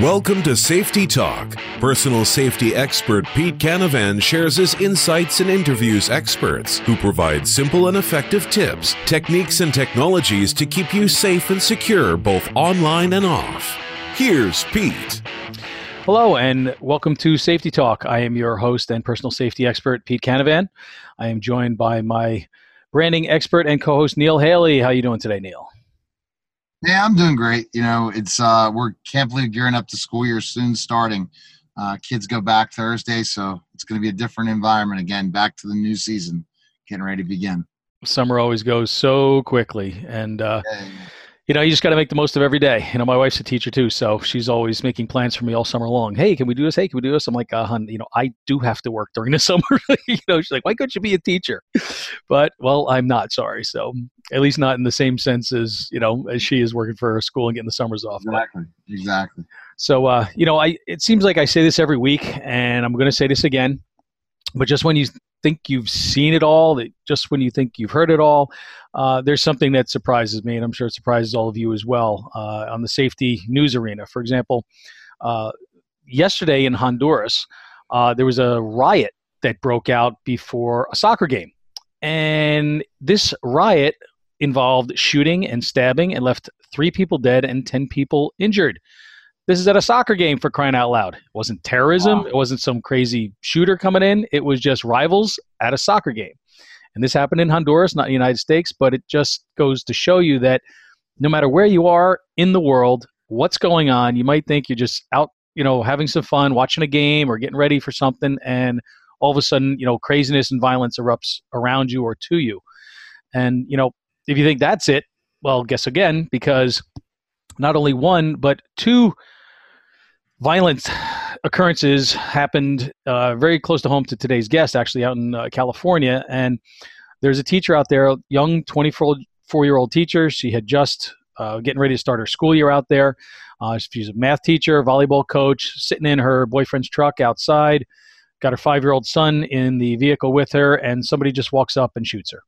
Welcome to Safety Talk. Personal safety expert Pete Canavan shares his insights and interviews experts who provide simple and effective tips, techniques, and technologies to keep you safe and secure both online and off. Here's Pete. Hello, and welcome to Safety Talk. I am your host and personal safety expert, Pete Canavan. I am joined by my branding expert and co-host Neil Haley. How are you doing today, Neil? Yeah, I'm doing great. You know, it's uh we're can't believe gearing up to school year soon starting. Uh, kids go back Thursday, so it's going to be a different environment again. Back to the new season, getting ready to begin. Summer always goes so quickly, and uh, yeah, yeah you know, you just got to make the most of every day. You know, my wife's a teacher too, so she's always making plans for me all summer long. Hey, can we do this? Hey, can we do this? I'm like, uh, hun, you know, I do have to work during the summer. you know, she's like, why couldn't you be a teacher? But well, I'm not sorry. So at least not in the same sense as you know as she is working for a school and getting the summers off. Exactly. But, exactly. So uh, you know, I it seems like I say this every week, and I'm going to say this again. But just when you think you've seen it all, just when you think you've heard it all, uh, there's something that surprises me, and I'm sure it surprises all of you as well uh, on the safety news arena. For example, uh, yesterday in Honduras, uh, there was a riot that broke out before a soccer game. And this riot involved shooting and stabbing and left three people dead and 10 people injured. This is at a soccer game for crying out loud. It wasn't terrorism. Wow. It wasn't some crazy shooter coming in. It was just rivals at a soccer game. And this happened in Honduras, not the United States, but it just goes to show you that no matter where you are in the world, what's going on, you might think you're just out, you know, having some fun, watching a game or getting ready for something, and all of a sudden, you know, craziness and violence erupts around you or to you. And, you know, if you think that's it, well, guess again, because not only one, but two violent occurrences happened uh, very close to home to today's guest, actually out in uh, California. And there's a teacher out there, a young 24 year old teacher. She had just uh, getting ready to start her school year out there. Uh, she's a math teacher, volleyball coach, sitting in her boyfriend's truck outside. Got her five year old son in the vehicle with her, and somebody just walks up and shoots her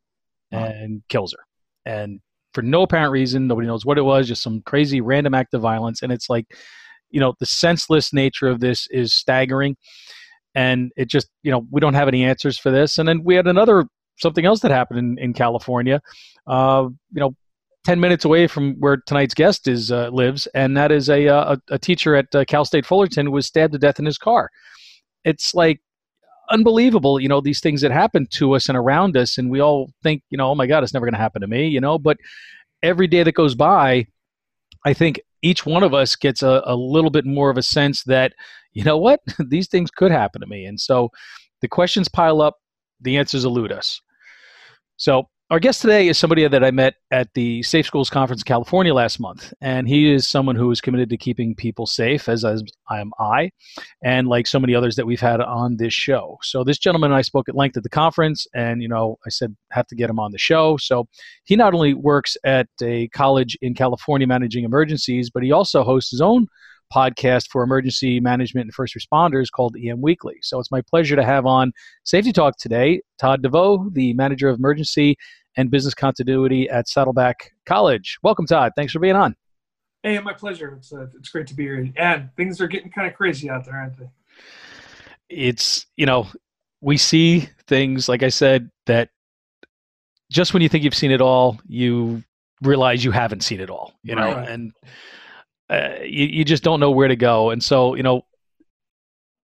and kills her. And for no apparent reason, nobody knows what it was, just some crazy random act of violence. And it's like, you know the senseless nature of this is staggering and it just you know we don't have any answers for this and then we had another something else that happened in, in california uh, you know 10 minutes away from where tonight's guest is uh, lives and that is a, uh, a, a teacher at uh, cal state fullerton was stabbed to death in his car it's like unbelievable you know these things that happen to us and around us and we all think you know oh my god it's never going to happen to me you know but every day that goes by i think each one of us gets a, a little bit more of a sense that, you know what, these things could happen to me. And so the questions pile up, the answers elude us. So our guest today is somebody that I met at the Safe Schools Conference in California last month, and he is someone who is committed to keeping people safe, as, I am I, and like so many others that we've had on this show. So this gentleman and I spoke at length at the conference, and you know I said have to get him on the show. So he not only works at a college in California managing emergencies, but he also hosts his own podcast for emergency management and first responders called EM Weekly. So it's my pleasure to have on Safety Talk today Todd DeVoe, the manager of emergency and business continuity at Saddleback College. Welcome, Todd. Thanks for being on. Hey, my pleasure. It's uh, it's great to be here. And things are getting kind of crazy out there, aren't they? It's you know we see things like I said that just when you think you've seen it all, you realize you haven't seen it all. You know, right. and uh, you, you just don't know where to go. And so, you know,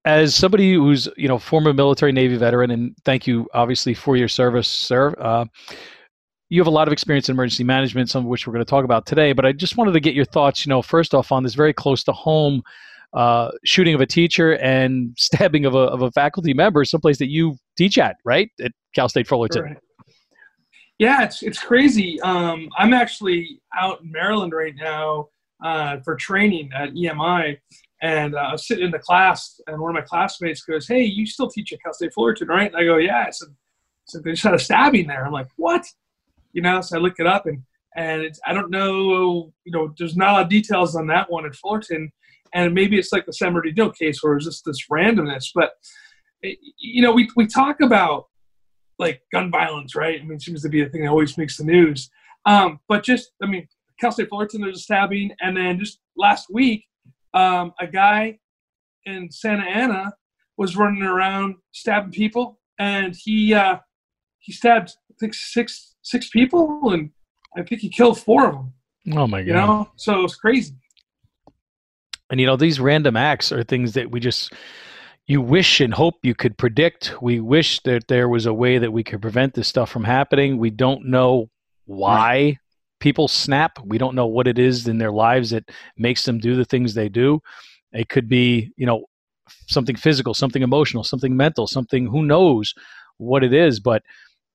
as somebody who's you know former military Navy veteran, and thank you obviously for your service, sir. Uh, you have a lot of experience in emergency management, some of which we're going to talk about today. But I just wanted to get your thoughts. You know, first off, on this very close to home uh, shooting of a teacher and stabbing of a of a faculty member, someplace that you teach at, right, at Cal State Fullerton. Yeah, it's it's crazy. Um, I'm actually out in Maryland right now uh, for training at EMI. And uh, I was sitting in the class, and one of my classmates goes, "Hey, you still teach at Cal State Fullerton, right?" And I go, "Yeah." I "So they just had a stabbing there." I'm like, "What?" You know. So I look it up, and and I don't know. You know, there's not a lot of details on that one at Fullerton, and maybe it's like the San Bernardino case where it's just this randomness. But you know, we we talk about like gun violence, right? I mean, it seems to be a thing that always makes the news. Um, but just, I mean, Cal State Fullerton, there's a stabbing, and then just last week, um, a guy in Santa Ana was running around stabbing people, and he uh, he stabbed I think six six people, and I think he killed four of them. Oh my god! You know, so it's crazy. And you know, these random acts are things that we just you wish and hope you could predict. We wish that there was a way that we could prevent this stuff from happening. We don't know why right. People snap. We don't know what it is in their lives that makes them do the things they do. It could be, you know, something physical, something emotional, something mental, something who knows what it is, but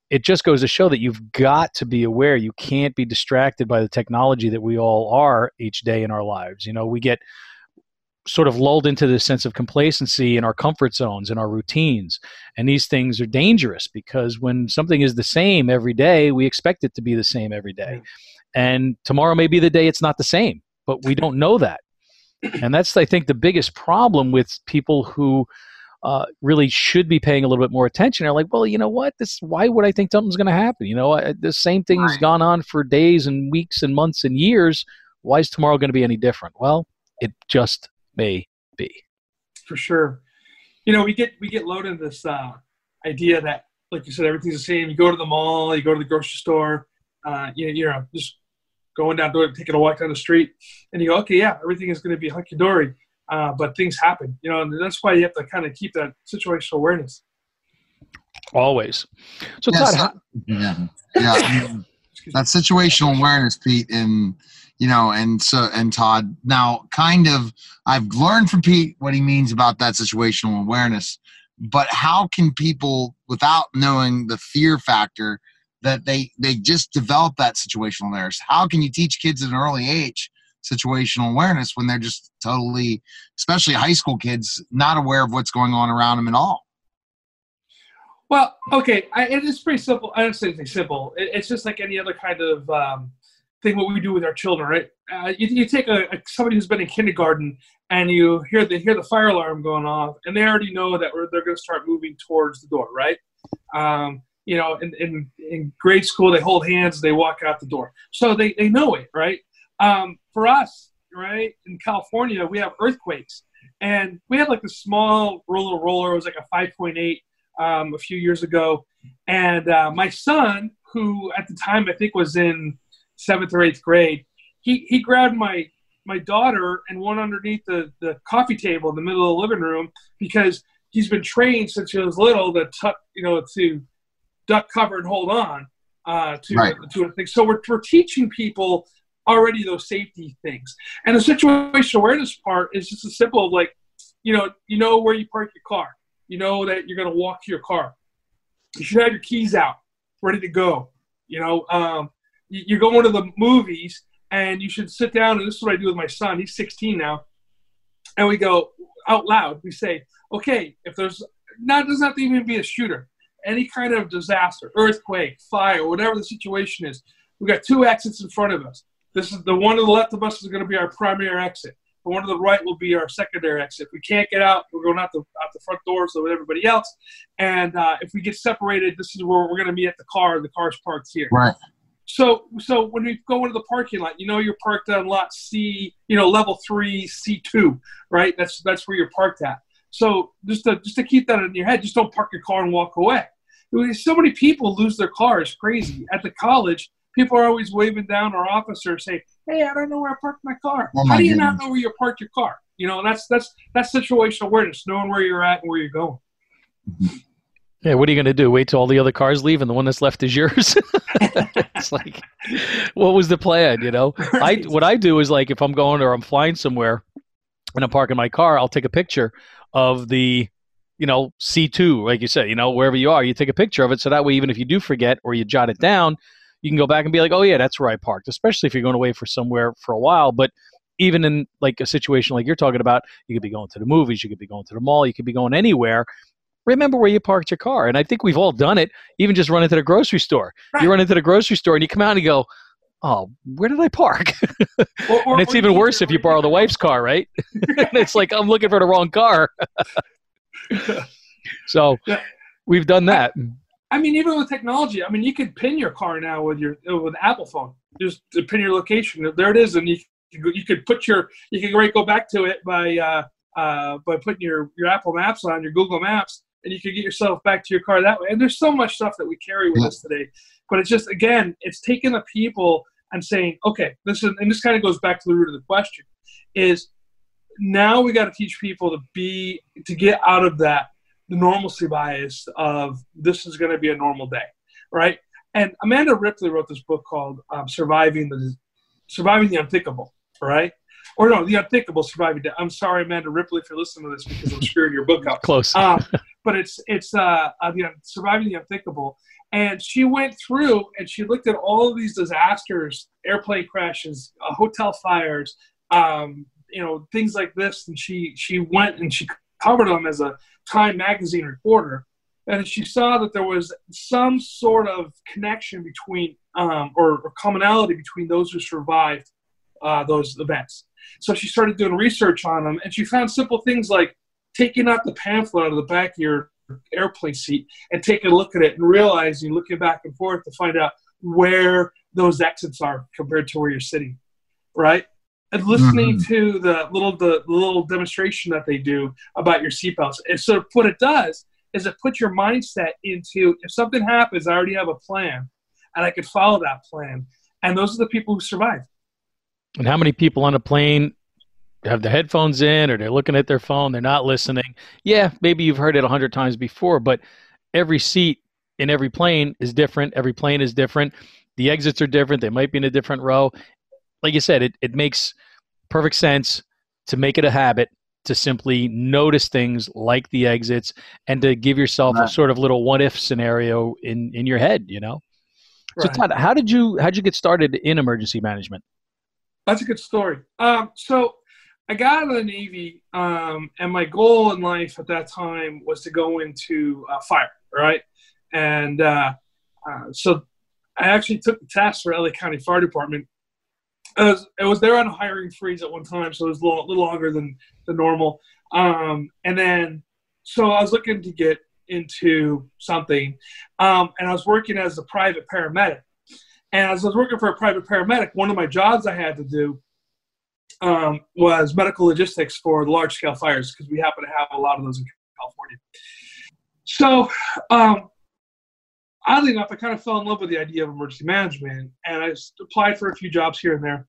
it just goes to show that you've got to be aware. You can't be distracted by the technology that we all are each day in our lives. You know, we get sort of lulled into this sense of complacency in our comfort zones and our routines. And these things are dangerous because when something is the same every day, we expect it to be the same every day. And tomorrow may be the day it's not the same, but we don't know that. And that's, I think, the biggest problem with people who uh, really should be paying a little bit more attention. Are like, well, you know what? This why would I think something's going to happen? You know, I, the same thing's right. gone on for days and weeks and months and years. Why is tomorrow going to be any different? Well, it just may be. For sure. You know, we get we get loaded in this uh, idea that, like you said, everything's the same. You go to the mall, you go to the grocery store, uh, you, you know, just going down, doing, taking a walk down the street, and you go, okay, yeah, everything is going to be hunky dory. Uh, but things happen, you know, and that's why you have to kind of keep that situational awareness. Always. So, yes, Todd, how- yeah, yeah, that situational awareness, Pete, and you know, and so and Todd. Now, kind of, I've learned from Pete what he means about that situational awareness. But how can people, without knowing the fear factor, that they they just develop that situational awareness? How can you teach kids at an early age situational awareness when they're just totally, especially high school kids, not aware of what's going on around them at all? Well, okay, I, it is pretty simple. I don't say anything simple. It, it's just like any other kind of um, thing what we do with our children, right? Uh, you, you take a, a, somebody who's been in kindergarten and you hear the hear the fire alarm going off, and they already know that they're going to start moving towards the door, right? Um, you know, in, in, in grade school, they hold hands, they walk out the door, so they, they know it, right? Um, for us, right in California, we have earthquakes, and we had like a small roller roller. It was like a 5.8 um, a few years ago, and uh, my son, who at the time I think was in seventh or eighth grade, he, he grabbed my my daughter and one underneath the, the coffee table in the middle of the living room because he's been trained since he was little to tuck, you know, to duck cover and hold on uh, to right. to a thing. So we're, we're teaching people already those safety things. And the situational awareness part is just as simple like, you know, you know where you park your car. You know that you're going to walk to your car. You should have your keys out, ready to go. You know, um, you're going to the movies and you should sit down and this is what i do with my son he's 16 now and we go out loud we say okay if there's not doesn't even be a shooter any kind of disaster earthquake fire whatever the situation is we got two exits in front of us this is the one to the left of us is going to be our primary exit the one to the right will be our secondary exit. If we can't get out, we're going out the out the front doors with everybody else. And uh, if we get separated, this is where we're going to be at the car. The car's parked here. Right. So, so when we go into the parking lot, you know you're parked on lot C, you know level three, C two, right? That's that's where you're parked at. So just to just to keep that in your head, just don't park your car and walk away. So many people lose their cars, crazy. At the college, people are always waving down our officer, saying, "Hey, I don't know where I parked my car. Oh my How do you goodness. not know where you parked your car?" You know, that's that's that's situational awareness, knowing where you're at and where you're going. Mm-hmm. Yeah, what are you going to do? Wait till all the other cars leave and the one that's left is yours? it's like, what was the plan? You know, right. I what I do is like if I'm going or I'm flying somewhere and I'm parking my car, I'll take a picture of the, you know, C2, like you said, you know, wherever you are, you take a picture of it. So that way, even if you do forget or you jot it down, you can go back and be like, oh yeah, that's where I parked. Especially if you're going away for somewhere for a while, but even in like a situation like you're talking about, you could be going to the movies, you could be going to the mall, you could be going anywhere, remember where you parked your car. And I think we've all done it, even just run into the grocery store. Right. You run into the grocery store and you come out and you go, oh, where did I park? Or, or, and it's even worse if you borrow the wife's car, right? and it's like, I'm looking for the wrong car. so yeah. we've done that. I, I, mean, even with technology, I mean, you can pin your car now with your with Apple phone. Just pin your location. There it is, and you You could put your you can right go back to it by uh, uh, by putting your your Apple Maps on your Google Maps, and you can get yourself back to your car that way. And there's so much stuff that we carry with us today, but it's just again, it's taking the people and saying, okay, this is and this kind of goes back to the root of the question, is now we got to teach people to be to get out of that the normalcy bias of this is going to be a normal day, right? And Amanda Ripley wrote this book called um, "Surviving the Surviving the Unthinkable," right? Or no, the unthinkable surviving. Day. I'm sorry, Amanda Ripley, if you're listening to this because I'm screwing your book up. Close. Um, but it's it's uh, uh, the surviving the unthinkable, and she went through and she looked at all of these disasters, airplane crashes, uh, hotel fires, um, you know, things like this, and she she went and she covered them as a Time magazine reporter, and she saw that there was some sort of connection between um, or, or, commonality between those who survived uh, those events. So she started doing research on them, and she found simple things like taking out the pamphlet out of the back of your airplane seat and taking a look at it and realizing, looking back and forth to find out where those exits are compared to where you're sitting, right? And listening mm-hmm. to the little the, little demonstration that they do about your seatbelts. And so what it does is it puts your mindset into if something happens, I already have a plan, and I can follow that plan. And those are the people who survive. And how many people on a plane have the headphones in or they're looking at their phone, they're not listening? Yeah, maybe you've heard it a hundred times before, but every seat in every plane is different. Every plane is different. The exits are different. They might be in a different row. Like you said, it, it makes perfect sense to make it a habit to simply notice things like the exits and to give yourself right. a sort of little what if scenario in in your head you know so Todd, how did you how did you get started in emergency management that's a good story um, so i got out of the navy um, and my goal in life at that time was to go into uh, fire right and uh, uh, so i actually took the test for la county fire department it was, was there on a hiring freeze at one time, so it was a little, little longer than the normal. Um, and then, so I was looking to get into something, um, and I was working as a private paramedic. And as I was working for a private paramedic, one of my jobs I had to do um, was medical logistics for large scale fires because we happen to have a lot of those in California. So um, oddly enough, I kind of fell in love with the idea of emergency management, and I applied for a few jobs here and there.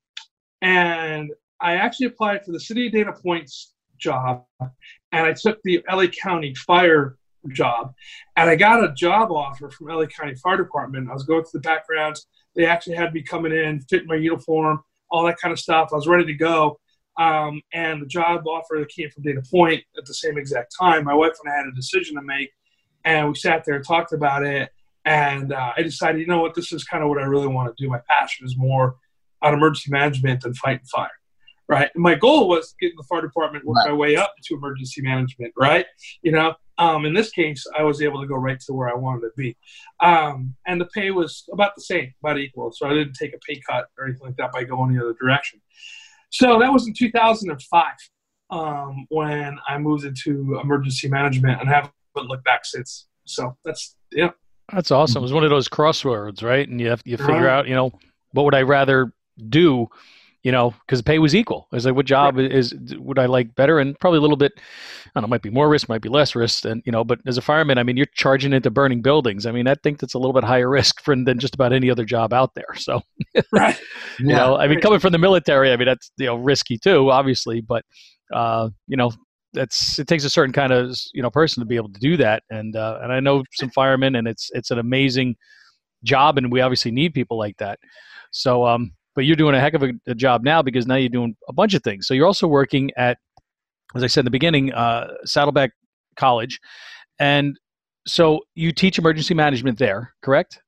And I actually applied for the City of Dana Point's job, and I took the LA County Fire job, and I got a job offer from LA County Fire Department. I was going through the backgrounds. They actually had me coming in, fit my uniform, all that kind of stuff. I was ready to go. Um, and the job offer that came from Dana Point at the same exact time. My wife and I had a decision to make, and we sat there and talked about it. And uh, I decided, you know what, this is kind of what I really want to do. My passion is more on emergency management than fighting fire, right? And my goal was get in the fire department, work right. my way up to emergency management, right? You know, um, in this case, I was able to go right to where I wanted to be. Um, and the pay was about the same, about equal. So I didn't take a pay cut or anything like that by going the other direction. So that was in 2005 um, when I moved into emergency management and haven't looked back since. So that's, yeah. That's awesome. It was one of those crossroads, right? And you have you figure out, you know, what would I rather do, you know, because pay was equal. I was like, what job right. is would I like better? And probably a little bit, I don't know, might be more risk, might be less risk, and you know. But as a fireman, I mean, you're charging into burning buildings. I mean, I think that's a little bit higher risk for than just about any other job out there. So, right, you yeah. know, I mean, coming from the military, I mean, that's you know risky too, obviously, but uh, you know, that's it takes a certain kind of you know person to be able to do that and uh, and I know some firemen and it's it's an amazing job and we obviously need people like that so um but you're doing a heck of a, a job now because now you're doing a bunch of things. So you're also working at as I said in the beginning uh, Saddleback College. And so you teach emergency management there correct?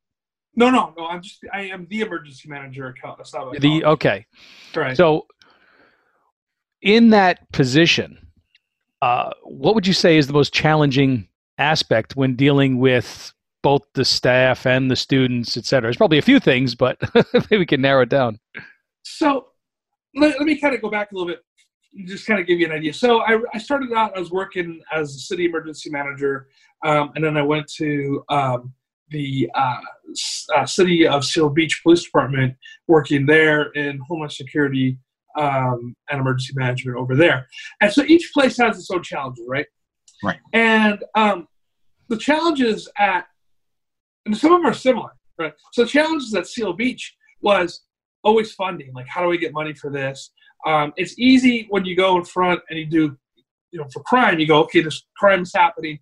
No no no I'm just I am the emergency manager at Saddleback the okay. Right. So in that position uh, what would you say is the most challenging aspect when dealing with both the staff and the students, et cetera? There's probably a few things, but maybe we can narrow it down. So let, let me kind of go back a little bit, just kind of give you an idea. So I, I started out, I was working as a city emergency manager, um, and then I went to um, the uh, uh, city of Seal Beach Police Department, working there in Homeland Security um, and emergency management over there. And so each place has its own challenges, right? Right. And um, the challenges at, and some of them are similar, right? So the challenges at Seal Beach was always funding. Like, how do we get money for this? Um, it's easy when you go in front and you do, you know, for crime, you go, okay, this crime is happening,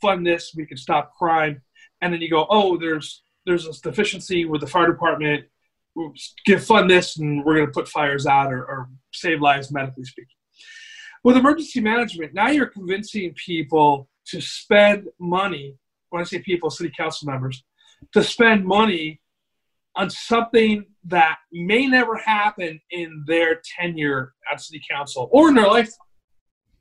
fund this, we can stop crime. And then you go, oh, there's there's a deficiency with the fire department, give fund this, and we're going to put fires out or, or save lives, medically speaking. With emergency management, now you're convincing people to spend money. When I say people, city council members, to spend money on something that may never happen in their tenure at city council or in their lifetime.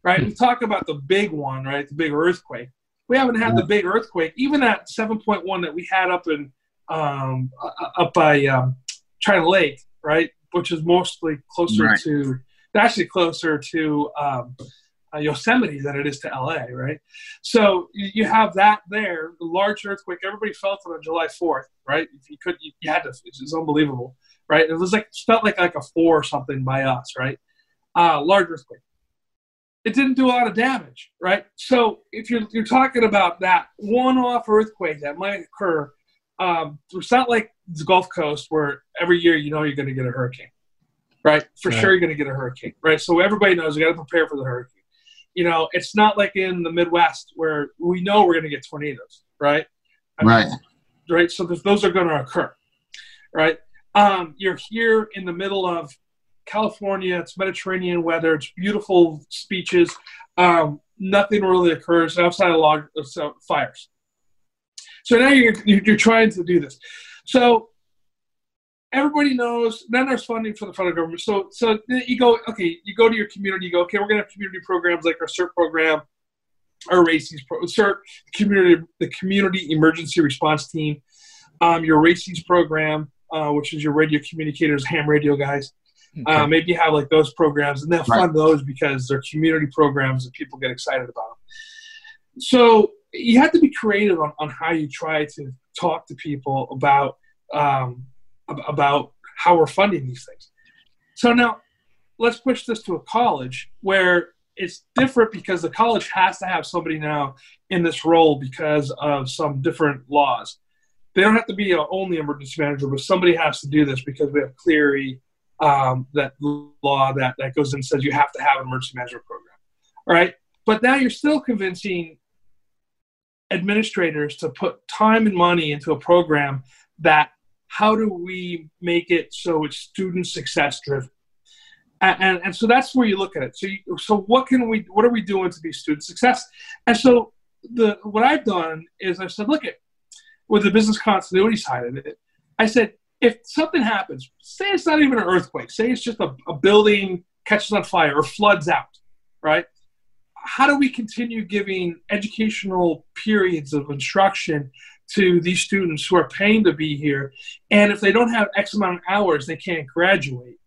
Right? We talk about the big one, right? The big earthquake. We haven't had the big earthquake. Even that 7.1 that we had up in um, up by um, China Lake, right, which is mostly closer right. to actually closer to um, uh, Yosemite than it is to LA, right? So you, have that there, the large earthquake. Everybody felt it on July 4th, right? If You could, you, you had to. It's, unbelievable, right? It was like it felt like like a four or something by us, right? Uh, large earthquake. It didn't do a lot of damage, right? So if you're you're talking about that one-off earthquake that might occur, um, it's not like the Gulf Coast where every year you know you're going to get a hurricane, right? For right. sure you're going to get a hurricane, right? So everybody knows you got to prepare for the hurricane you know, it's not like in the Midwest where we know we're going to get tornadoes, right? I mean, right. Right. So those are going to occur, right? Um, you're here in the middle of California. It's Mediterranean weather. It's beautiful speeches. Um, nothing really occurs outside of log uh, fires. So now you're you're trying to do this. So everybody knows then there's funding for the federal government so so you go okay you go to your community you go okay we're going to have community programs like our cert program our races pro cert community the community emergency response team um, your races program uh, which is your radio communicators ham radio guys okay. uh, maybe you have like those programs and they'll right. fund those because they're community programs and people get excited about them so you have to be creative on, on how you try to talk to people about um, about how we're funding these things. So now let's push this to a college where it's different because the college has to have somebody now in this role because of some different laws. They don't have to be a, only emergency manager, but somebody has to do this because we have Clery, um, that law that, that goes in and says you have to have an emergency management program. All right. But now you're still convincing administrators to put time and money into a program that how do we make it so it's student success driven? And, and, and, so that's where you look at it. So, you, so what can we, what are we doing to be student success? And so the, what I've done is I said, look at with the business continuity side of it, I said, if something happens, say it's not even an earthquake, say it's just a, a building catches on fire or floods out, right? How do we continue giving educational periods of instruction to these students who are paying to be here. And if they don't have X amount of hours, they can't graduate.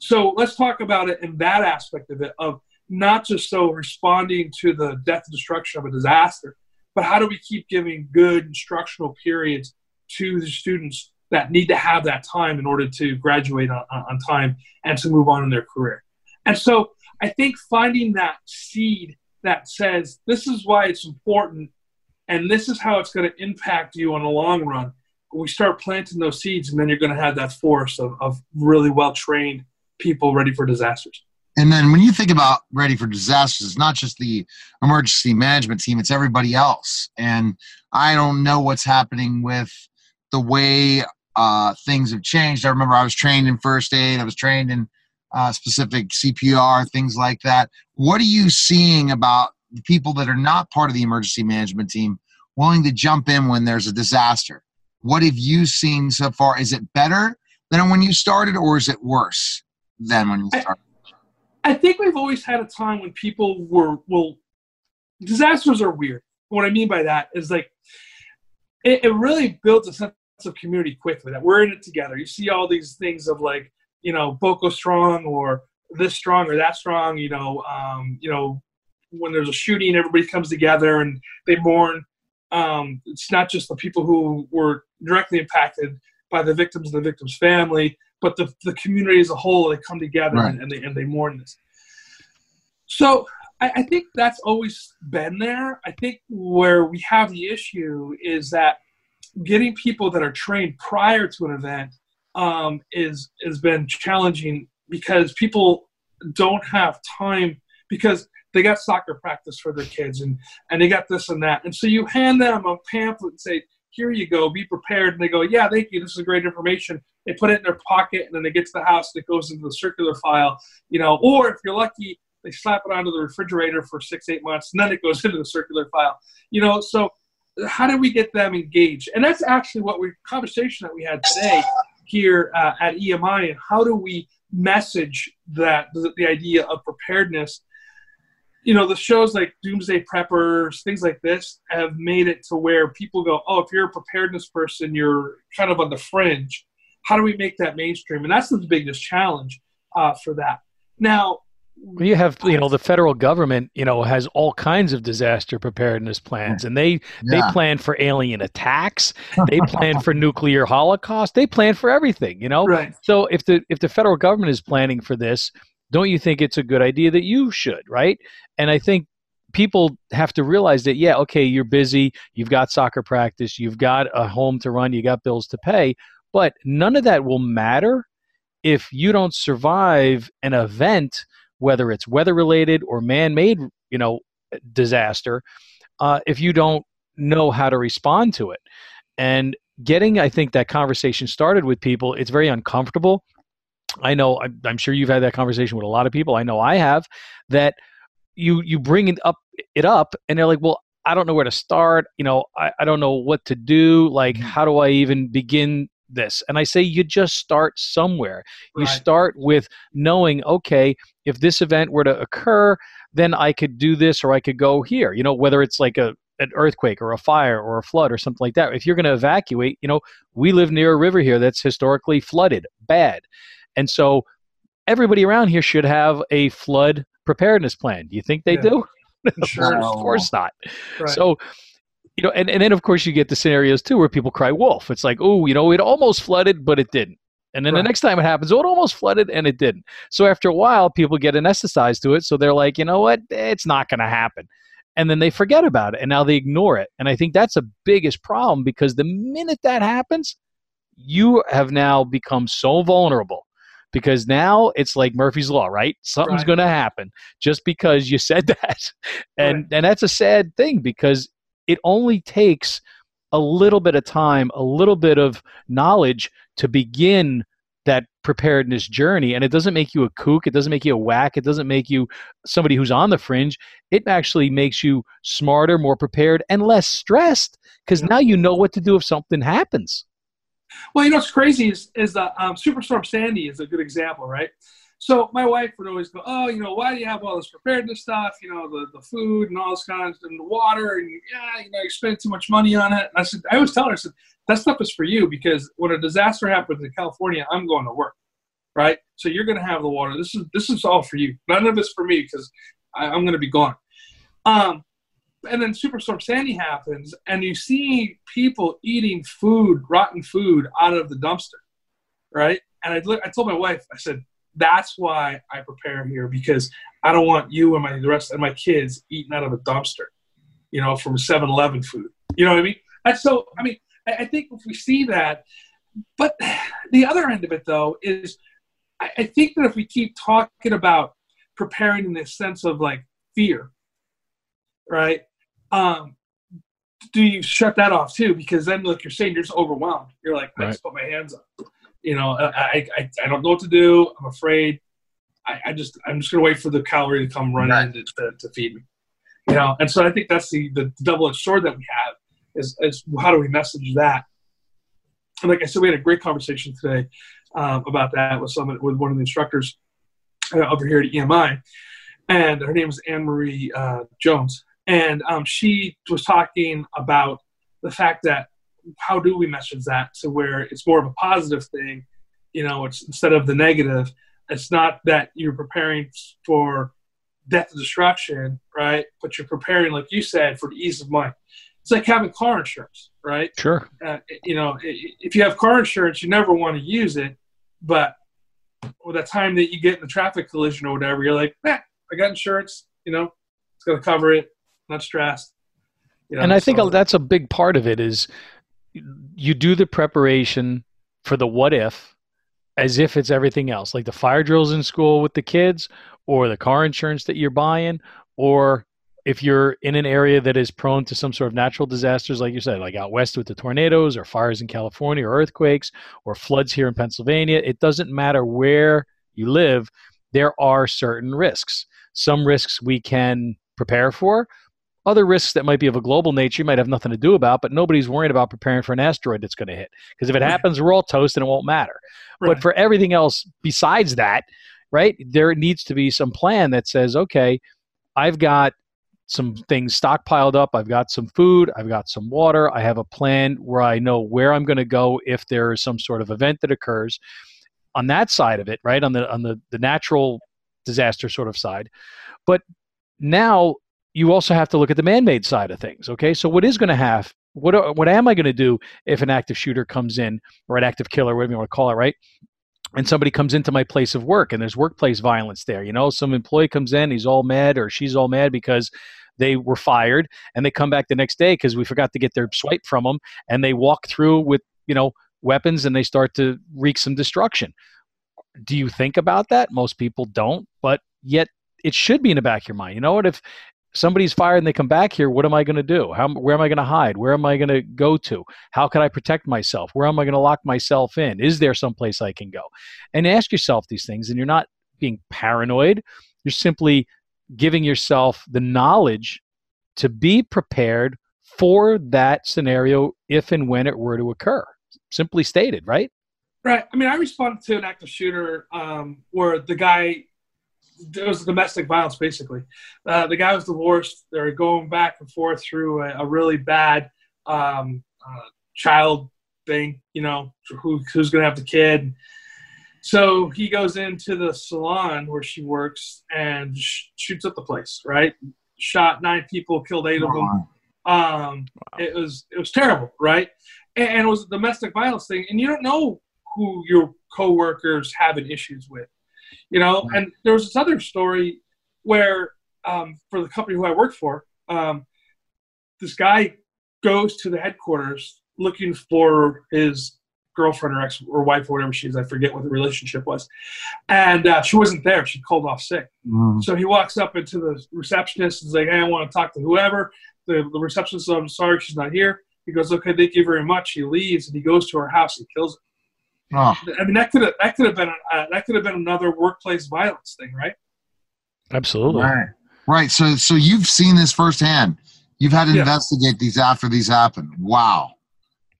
So let's talk about it in that aspect of it of not just so responding to the death and destruction of a disaster, but how do we keep giving good instructional periods to the students that need to have that time in order to graduate on, on time and to move on in their career. And so I think finding that seed that says this is why it's important and this is how it's going to impact you on the long run. We start planting those seeds, and then you're going to have that force of, of really well trained people ready for disasters. And then when you think about ready for disasters, it's not just the emergency management team, it's everybody else. And I don't know what's happening with the way uh, things have changed. I remember I was trained in first aid, I was trained in uh, specific CPR, things like that. What are you seeing about people that are not part of the emergency management team willing to jump in when there's a disaster. What have you seen so far? Is it better than when you started, or is it worse than when you started? I, I think we've always had a time when people were will disasters are weird. What I mean by that is like it, it really builds a sense of community quickly that we're in it together. You see all these things of like you know Boko strong or this strong or that strong. You know, um, you know when there's a shooting, everybody comes together and they mourn. Um, it's not just the people who were directly impacted by the victims and the victim's family, but the, the community as a whole they come together Right. and, and they and they mourn this. So I, I think that's always been there. I think where we have the issue is that getting people that are trained prior to an event um, is has been challenging because people don't have time because they got soccer practice for their kids and and they got this and that. And so you hand them a pamphlet and say here you go be prepared. And they go yeah thank you this is great information. They put it in their pocket and then they get to the house and it goes into the circular file you know or if you're lucky they slap it onto the refrigerator for six eight months and then it goes into the circular file. You know so how do we get them engaged? And that's actually what we conversation that we had today here uh, at emi and how do we message that the, the idea of preparedness you know the shows like doomsday preppers things like this have made it to where people go oh if you're a preparedness person you're kind of on the fringe. How do we make that mainstream? And that's the biggest challenge uh, for that. Now Well, you have, you know, the federal government, you know, has all kinds of disaster preparedness plans, and they they plan for alien attacks, they plan for nuclear holocaust, they plan for everything, you know. right. So if the if the federal government is planning for this, don't you think it's a good idea that you should, right? And I think people have to realize that yeah, okay, you're busy, you've got soccer practice, you've got a home to run, you got bills to pay, but none of that will matter if you don't survive an event whether it's weather related or man-made, you know, disaster, uh, if you don't know how to respond to it. And getting, I think, that conversation started with people, it's very uncomfortable. I know, I'm, I'm sure you've had that conversation with a lot of people. I know I have. That you you bring it up it up, and they're like, "Well, I don't know where to start. You know, I, I don't know what to do. Like, Mhm. how do I even begin this?" And I say, you just start somewhere. You Right. start with knowing, okay, if this event were to occur, then I could do this or I could go here. You know, whether it's like a an earthquake or a fire or a flood or something like that. If you're going to evacuate, you know, we live near a river here that's historically flooded, bad. And so everybody around here should have a flood preparedness plan. Do you think they Yeah. do? Sure. of course not. Right. So, you know, and, and then of course you get the scenarios too where people cry wolf. It's like, oh, you know, it almost flooded, but it didn't. And then Right. the next time it happens, oh, it almost flooded and it didn't. So after a while, people get anesthetized to it. So they're like, you know what? Eh, it's not going to happen. And then they forget about it and now they ignore it. And I think that's the biggest problem because the minute that happens, you have now become so vulnerable because now it's like Murphy's Law, right? Something's Right. going to happen just because you said that. And, Right. and that's a sad thing because it only takes a little bit of time, a little bit of knowledge to begin that preparedness journey. And it doesn't make you a kook. It doesn't make you a whack. It doesn't make you somebody who's on the fringe. It actually makes you smarter, more prepared, and less stressed because now you know what to do if something happens. Well, you know what's crazy is is that um, Superstorm Sandy is a good example, right? So my wife would always go, "Oh, you know, why do you have all this preparedness stuff? You know, the, the food and all this kind of and the water, and yeah, you know, you spend too much money on it." And I said, I always tell her, I said, "That stuff is for you because when a disaster happens in California, I'm going to work, right? So you're going to have the water. This is this is all for you. None of it's for me because I'm going to be gone." Um, and then Superstorm Sandy happens, and you see people eating food, rotten food, out of the dumpster, right? And I, I told my wife, I said, "That's why I prepare here because I don't want you and my the rest of my kids eating out of a dumpster, you know, from 7-Eleven food. You know what I mean? And so, I mean, I, I think if we see that, but the other end of it though is, I, I think that if we keep talking about preparing in this sense of like fear, right? Um, do you shut that off too? Because then, like you're saying, you're just overwhelmed. You're like, I just put my hands up. You know, I, I, I don't know what to do. I'm afraid. I, I just, I'm just gonna wait for the cavalry to come run Right. in to, to, to feed me. You know, and so I think that's the the double-edged sword that we have is is how do we message that? And like I said, we had a great conversation today um, about that with some with one of the instructors uh, over here at EMI, and her name is Anne Marie uh, Jones, and um, she was talking about the fact that how do we message that to where it's more of a positive thing, you know, it's instead of the negative. It's not that you're preparing for death and destruction, right? But you're preparing, like you said, for the ease of mind. It's like having car insurance, right? Sure. uh, you know, if you have car insurance, you never want to use it, but with that time that you get in a traffic collision or whatever, you're like, eh, I got insurance. You know, it's going to cover it. Not stressed. You know, and I think so. that's a big part of it is you do the preparation for the what if as if it's everything else, like the fire drills in school with the kids, or the car insurance that you're buying, or if you're in an area that is prone to some sort of natural disasters, like you said, like out west with the tornadoes or fires in California or earthquakes or floods here in Pennsylvania, it doesn't matter where you live, there are certain risks. Some risks we can prepare for, other risks that might be of a global nature you might have nothing to do about, but nobody's worrying about preparing for an asteroid that's going to hit. Because if it happens, we're all toast and it won't matter. Right. But for everything else besides that, right, there needs to be some plan that says, okay, I've got some things stockpiled up. I've got some food. I've got some water. I have a plan where I know where I'm going to go if there is some sort of event that occurs. On that side of it, right, on the on the, the natural disaster sort of side. But now you also have to look at the man-made side of things. Okay, so what is going to have what what am I going to do if an active shooter comes in or an active killer, whatever you want to call it, right? And somebody comes into my place of work and there's workplace violence there. You know, some employee comes in, he's all mad or she's all mad because they were fired and they come back the next day because we forgot to get their swipe from them and they walk through with, you know, weapons and they start to wreak some destruction. Do you think about that? Most people don't, but yet it should be in the back of your mind. You know what? If somebody's fired and they come back here, what am I going to do? How, where am I going to hide? Where am I going to go to? How can I protect myself? Where am I going to lock myself in? Is there someplace I can go? And ask yourself these things, and you're not being paranoid. You're simply giving yourself the knowledge to be prepared for that scenario if and when it were to occur. Simply stated, right? Right. I mean, I responded to an active shooter um, where the guy it was domestic violence basically. Uh, the guy was divorced. They're going back and forth through a, a really bad um, uh, child thing. You know, who, who's going to have the kid. So he goes into the salon where she works and sh- shoots up the place. Right, shot nine people, killed eight of them. Um, it was it was terrible, right? And, and it was a domestic violence thing, and you don't know who your coworkers having issues with you know. And there was this other story where um, for the company who I worked for, um, this guy goes to the headquarters looking for his girlfriend or ex or wife or whatever she is. I forget what the relationship was, and uh, she wasn't there. She called off sick. Mm. So he walks up into the receptionist and is like, "Hey, I want to talk to whoever." The, the receptionist says, "I'm sorry, she's not here." He goes, "Okay, thank you very much." He leaves and he goes to her house and kills her. Oh. I mean, that could have that could have been uh, that could have been another workplace violence thing, right? Absolutely. Right. Right. So so you've seen this firsthand. You've had to yeah. investigate these after these happen. Wow.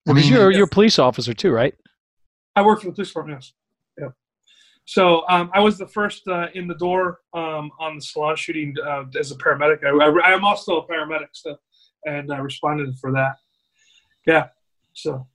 I mean, you're you're a police officer too, right? I work for the police department. Yes. Yeah. So um, I was the first uh, in the door um, on the salon shooting uh, as a paramedic. I, am also a paramedic, so and I responded for that. Yeah. So.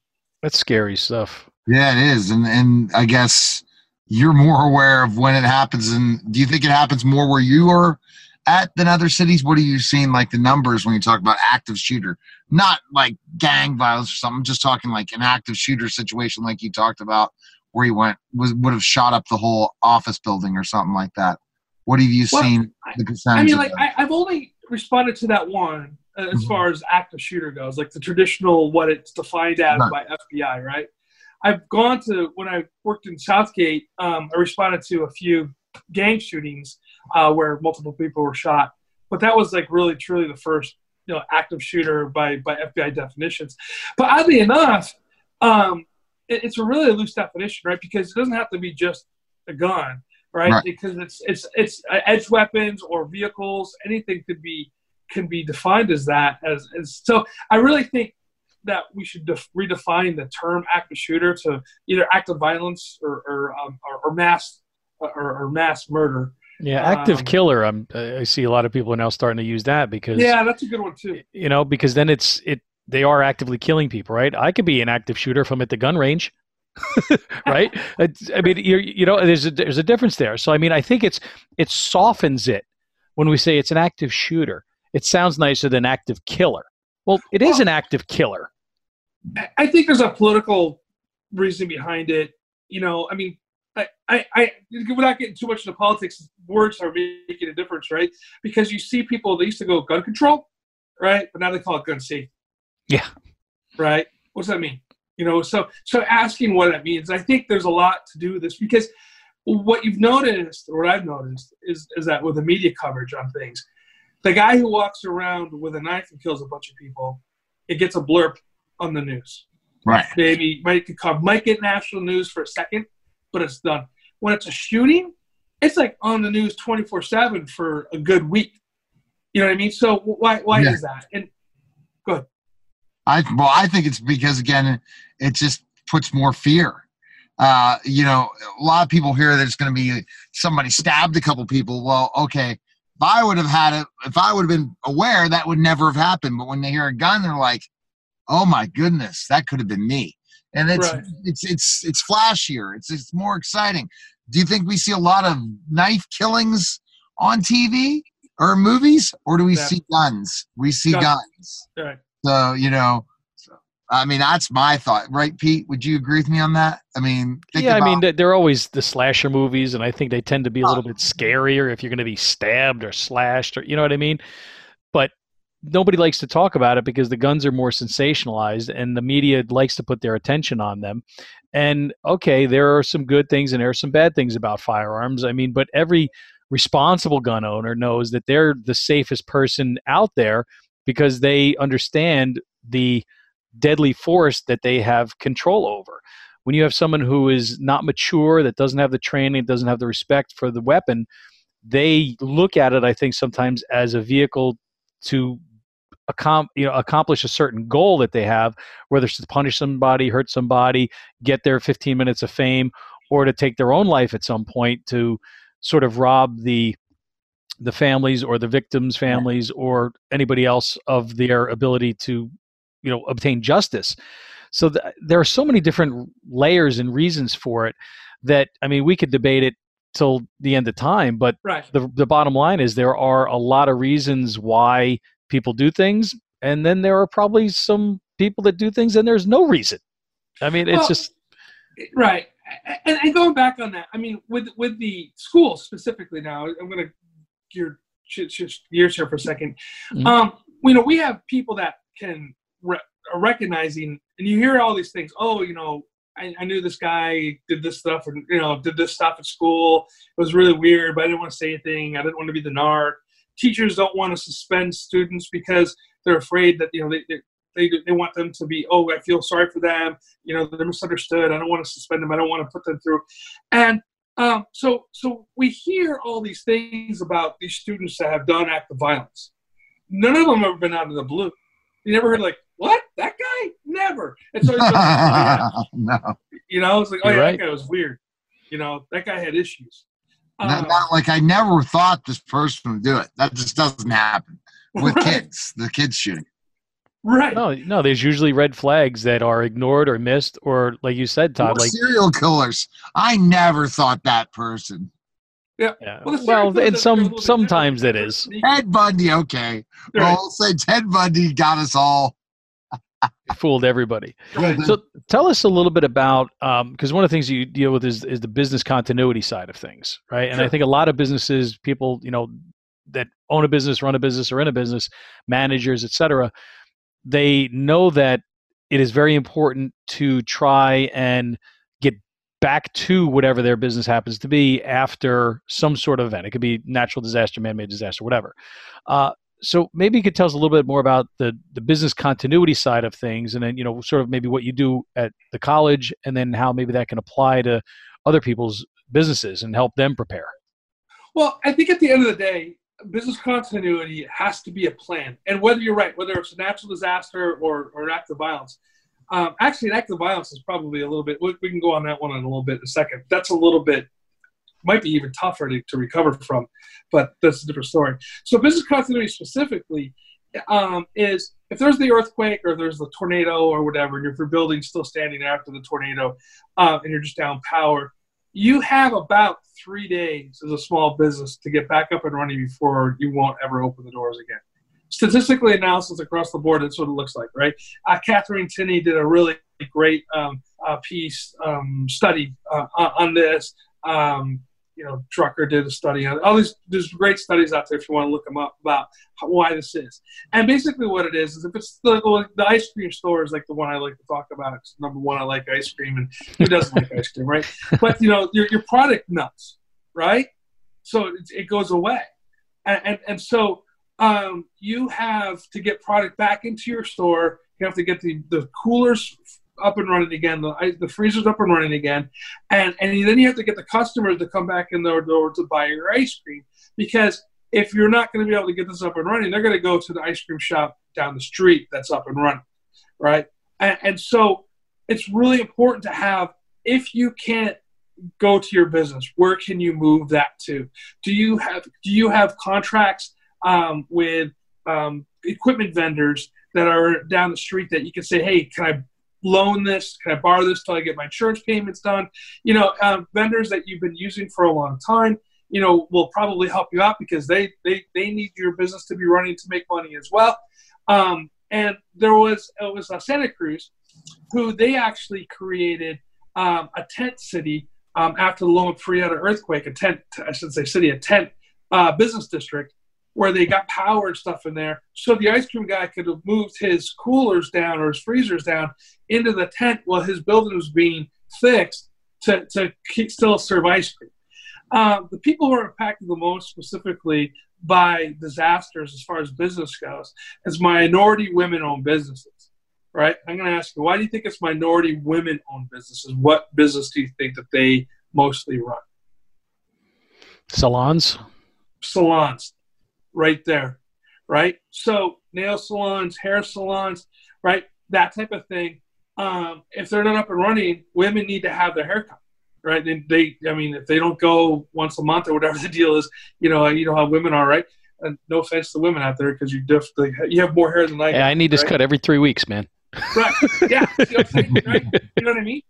That's scary stuff. Yeah, it is, and and I guess you're more aware of when it happens. And do you think it happens more where you are at than other cities? What are you seeing like the numbers when you talk about active shooter? Not like gang violence or something. I'm just talking like an active shooter situation, like you talked about, where he went was would have shot up the whole office building or something like that. What have you well, seen? I, I mean, like I, have only responded to that one uh, as mm-hmm. far as active shooter goes, like the traditional what it's defined as right. by FBI, right? I've gone to when I worked in South Gate. Um, I responded to a few gang shootings uh, where multiple people were shot, but that was like really truly the first you know active shooter by by FBI definitions. But oddly enough, um, it, it's a really loose definition, right? Because it doesn't have to be just a gun, right? right? Because it's it's it's edge weapons or vehicles. Anything could be can be defined as that. As, as so, I really think that we should def- redefine the term active shooter to either active violence or or, um, or, or mass or, or, mass murder. Yeah, active um, killer. I'm. I see a lot of people are now starting to use that because. Yeah, that's a good one too. You know, because then it's it. They are actively killing people, right? I could be an active shooter if I'm at the gun range. right? I mean, you you know, there's a, there's a difference there. So I mean, I think it's it softens it when we say it's an active shooter. It sounds nicer than active killer. Well, it is an active killer. I think there's a political reason behind it. You know, I mean, I, I, without getting too much into politics, words are making a difference, right? Because you see people, they used to go gun control, right? But now they call it gun safety. Yeah. Right? What does that mean? You know, so so asking what that means, I think there's a lot to do with this because what you've noticed, or what I've noticed, is is that with the media coverage on things, the guy who walks around with a knife and kills a bunch of people, it gets a blurb on the news. Right. Maybe might come, might get national news for a second, but it's done. When it's a shooting, it's like on the news 24 7 for a good week. You know what I mean? So why why yeah. is that? And good. I well, I think it's because again, it just puts more fear. Uh, you know, a lot of people hear that it's going to be somebody stabbed a couple people. Well, okay, if I would have had it, if I would have been aware, that would never have happened. But when they hear a gun, they're like, "Oh my goodness, that could have been me." And it's right. it's it's it's flashier. It's it's more exciting. Do you think we see a lot of knife killings on TV or movies, or do we yeah. see guns? We see guns. guns. Right. So you know, I mean, that's my thought, right, Pete? Would you agree with me on that? I mean, yeah, about- I mean, they're always the slasher movies, and I think they tend to be a little bit scarier if you're going to be stabbed or slashed, or you know what I mean. But nobody likes to talk about it because the guns are more sensationalized, and the media likes to put their attention on them. And okay, there are some good things and there are some bad things about firearms. I mean, but every responsible gun owner knows that they're the safest person out there because they understand the deadly force that they have control over. When you have someone who is not mature, that doesn't have the training, doesn't have the respect for the weapon, they look at it, I think, sometimes as a vehicle to accom- you know, accomplish a certain goal that they have, whether it's to punish somebody, hurt somebody, get their 15 minutes of fame, or to take their own life at some point to sort of rob the the families or the victims' families or anybody else of their ability to you know obtain justice so th- there are so many different layers and reasons for it that i mean we could debate it till the end of time but right. the, the bottom line is there are a lot of reasons why people do things and then there are probably some people that do things and there's no reason i mean it's well, just right and, and, going back on that i mean with with the schools specifically now i'm going to gear gears here for a 2nd mm-hmm. um you know we have people that can re- recognizing, and you hear all these things. Oh, you know, I, I, knew this guy did this stuff, and you know, did this stuff at school. It was really weird, but I didn't want to say anything. I didn't want to be the narc. Teachers don't want to suspend students because they're afraid that you know they, they they, they want them to be oh i feel sorry for them you know they're misunderstood i don't want to suspend them i don't want to put them through and um, so so we hear all these things about these students that have done act of violence none of them have ever been out of the blue you never heard like what that guy never. And so, like, oh, yeah. no. you know, it's like, oh yeah, right. that guy was weird. You know, that guy had issues. Not, uh, not, like I never thought this person would do it. That just doesn't happen with right. kids. The kids shooting. Right. No, no. There's usually red flags that are ignored or missed, or like you said, Todd, like serial killers. I never thought that person. Yeah. yeah. Well, well and some sometimes it is. Ted Bundy, okay. Right. Well, we'll say Ted Bundy got us all fooled everybody. So tell us a little bit about because um, one of the things you deal with is is the business continuity side of things, right? And sure. I think a lot of businesses, people you know that own a business, run a business, or in a business, managers, etc., they know that it is very important to try and get back to whatever their business happens to be after some sort of event. It could be natural disaster, man-made disaster, whatever. Uh, so maybe you could tell us a little bit more about the the business continuity side of things and then you know sort of maybe what you do at the college and then how maybe that can apply to other people's businesses and help them prepare. Well i think at the end of the day business continuity has to be a plan. And whether you're right whether it's a natural disaster or, or an act of violence um, actually an act of violence is probably a little bit we, we can go on that one in a little bit in a second. That's a little bit might be even tougher to, to recover from, but that's a different story. So business continuity specifically um, is if there's the earthquake or there's the tornado or whatever, and if your building's still standing after the tornado uh, and you're just down power, you have about three days as a small business to get back up and running before you won't ever open the doors again. Statistically analysis across the board, that's what it looks like, right? Uh, Catherine Tinney did a really great um, uh, piece um, study uh, on this Um, you know, Drucker did a study on all these. There's great studies out there if you want to look them up about how, why this is. And basically, what it is is if it's the, the ice cream store is like the one I like to talk about. It's number one, I like ice cream, and who doesn't like ice cream, right? But you know, your your product nuts, right? So it, it goes away, and and, and so um, you have to get product back into your store. You have to get the, the coolers up and running again, the, the freezer's up and running again, and and then you have to get the customers to come back in their door to buy your ice cream because if you're not going to be able to get this up and running, they're going to go to the ice cream shop down the street that's up and running, right? And, and so it's really important to have if you can't go to your business, where can you move that to? Do you have do you have contracts um, with um, equipment vendors that are down the street that you can say, hey, can I loan this? Can I borrow this till I get my insurance payments done? You know, uh, vendors that you've been using for a long time, you know, will probably help you out because they they, they need your business to be running to make money as well. Um, and there was it was Santa Cruz, who they actually created um, a tent city um, after the Loma Prieta earthquake. A tent, I should say, city, a tent uh, business district where they got power and stuff in there. So the ice cream guy could have moved his coolers down or his freezers down into the tent while his building was being fixed to, to still serve ice cream. Um, the people who are impacted the most specifically by disasters as far as business goes is minority women owned businesses. Right? I'm going to ask you, why do you think it's minority women owned businesses? What business do you think that they mostly run? Salons. Salons right there, right? So nail salons, hair salons, right? That type of thing. Um, if they're not up and running, women need to have their haircut, right? And they, I mean, if they don't go once a month or whatever the deal is, you know, you know how women are, right? And no offense to women out there because you definitely you have more hair than I. Yeah, I need this cut every three weeks, man. right. Yeah. You know, right? you know what I mean?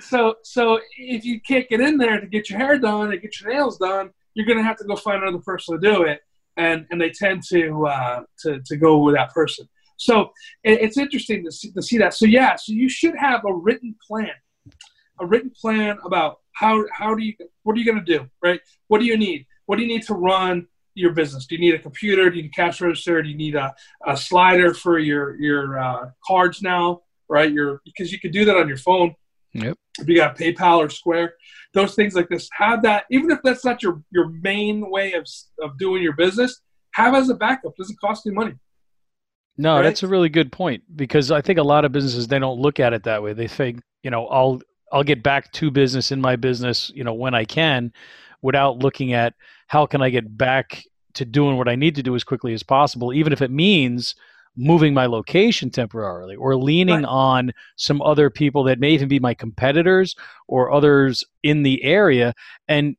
So, so if you can't get in there to get your hair done and get your nails done, you're going to have to go find another person to do it and and they tend to uh, to to go with that person. So it, it's interesting to see, to see that. So yeah, so you should have a written plan, a written plan about how how do you what are you going to do, right? What do you need? What do you need to run your business? Do you need a computer? Do you need a cash register? Do you need a, a slider for your your uh, cards now, right? Your because you can do that on your phone. Yep. If you got PayPal or Square, those things like this, have that. Even if that's not your your main way of of doing your business, have as a backup. It doesn't cost you money. No, right? that's a really good point because I think a lot of businesses they don't look at it that way. They think, you know, I'll I'll get back to business in my business, you know, when I can, without looking at how can I get back to doing what I need to do as quickly as possible, even if it means moving my location temporarily or leaning right. on some other people that may even be my competitors or others in the area and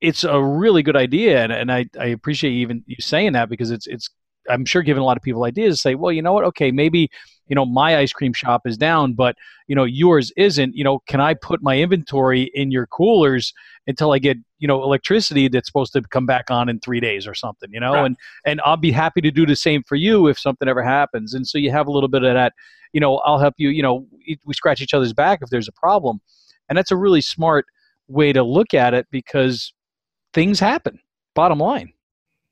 it's a really good idea and, and I, I appreciate even you saying that because it's it's I'm sure giving a lot of people ideas to say, well, you know what? Okay, maybe you know my ice cream shop is down, but you know yours isn't. You know, can I put my inventory in your coolers until I get you know electricity that's supposed to come back on in three days or something? You know, right. and and I'll be happy to do the same for you if something ever happens. And so you have a little bit of that. You know, I'll help you. You know, we scratch each other's back if there's a problem, and that's a really smart way to look at it because things happen. Bottom line.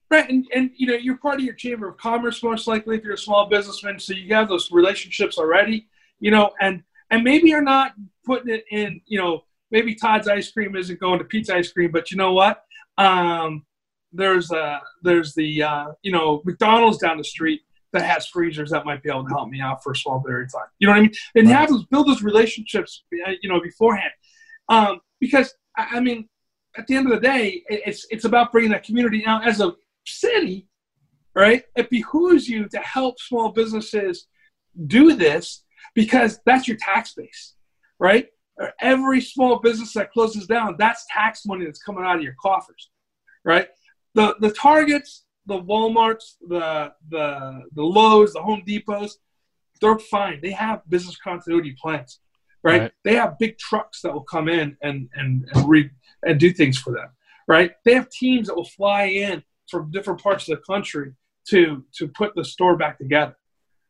Right, and, and you know you're part of your chamber of commerce most likely if you're a small businessman, so you have those relationships already. You know, and and maybe you're not putting it in. You know, maybe Todd's ice cream isn't going to Pete's ice cream, but you know what? Um, there's uh there's the uh, you know McDonald's down the street that has freezers that might be able to help me out for a small period of time. You know what I mean? And right. have those build those relationships, uh, you know, beforehand, um, because I mean, at the end of the day, it's it's about bringing that community. Now, as a city, right? It behooves you to help small businesses do this because that's your tax base, right? Every small business that closes down, that's tax money that's coming out of your coffers, right? The the Targets, the WalMarts, the the the Lowe's, the Home Depots, they're fine. They have business continuity plans, right? right. They have big trucks that will come in and and and, re, and do things for them, right? They have teams that will fly in from different parts of the country to to put the store back together,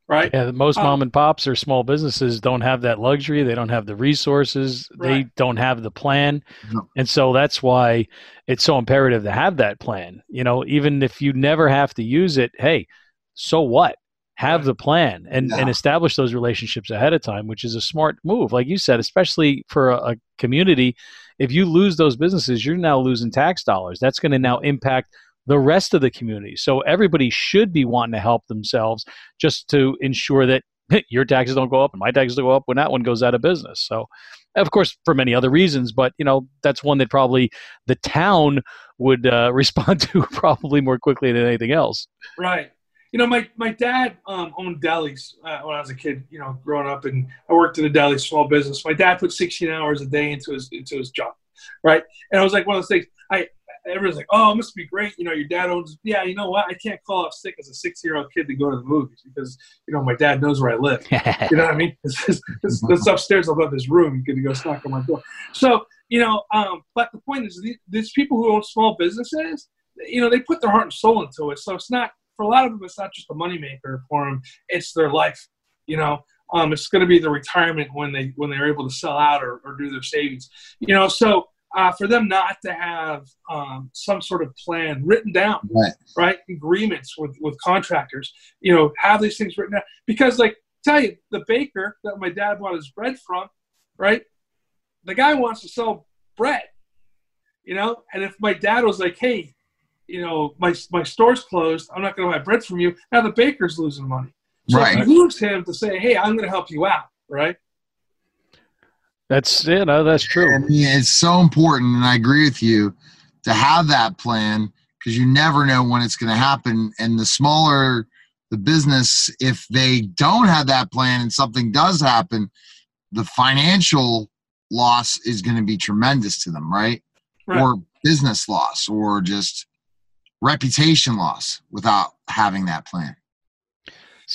right? Yeah, most Um, mom and pops or small businesses don't have that luxury. They don't have the resources. They don't have the plan. No. And so that's why it's so imperative to have that plan. You know, even if you never have to use it, hey, so what? Have the plan and, and establish those relationships ahead of time, which is a smart move. Like you said, especially for a, a community, if you lose those businesses, you're now losing tax dollars. That's going to now impact the rest of the community. So everybody should be wanting to help themselves just to ensure that your taxes don't go up and my taxes go up when that one goes out of business. So, of course, for many other reasons, but you know that's one that probably the town would uh, respond to probably more quickly than anything else. Right. You know, my, my dad um, owned delis uh, when I was a kid. You know, growing up, and I worked in a deli small business. My dad put 16 hours a day into his into his job, right? And I was like one of those things. I everyone's like, "Oh, it must be great." You know, your dad owns. Yeah, you know what? I can't call off sick as a six-year-old kid to go to the movies because you know my dad knows where I live. You know what I mean? It's, it's, it's, it's upstairs above his room. You can go knock on my door. So you know, um, but the point is, these, these people who own small businesses, you know, they put their heart and soul into it. So it's not for a lot of them. It's not just a moneymaker for them. It's their life. You know, um, it's going to be their retirement when they when they're able to sell out or, or do their savings. You know, so. Uh, for them not to have um, some sort of plan written down, Right. right? Agreements with with contractors, you know, have these things written down because, like, tell you the baker that my dad bought his bread from, right? The guy wants to sell bread, you know, and if my dad was like, hey, you know, my my store's closed, I'm not going to buy bread from you. Now the baker's losing money, so Right. it behooves him to say, hey, I'm going to help you out, right? That's you know that's true. Mean, it's so important, and I agree with you to have that plan because you never know when it's going to happen. And the smaller the business, if they don't have that plan and something does happen, the financial loss is going to be tremendous to them, right? Right. Or business loss, or just reputation loss without having that plan.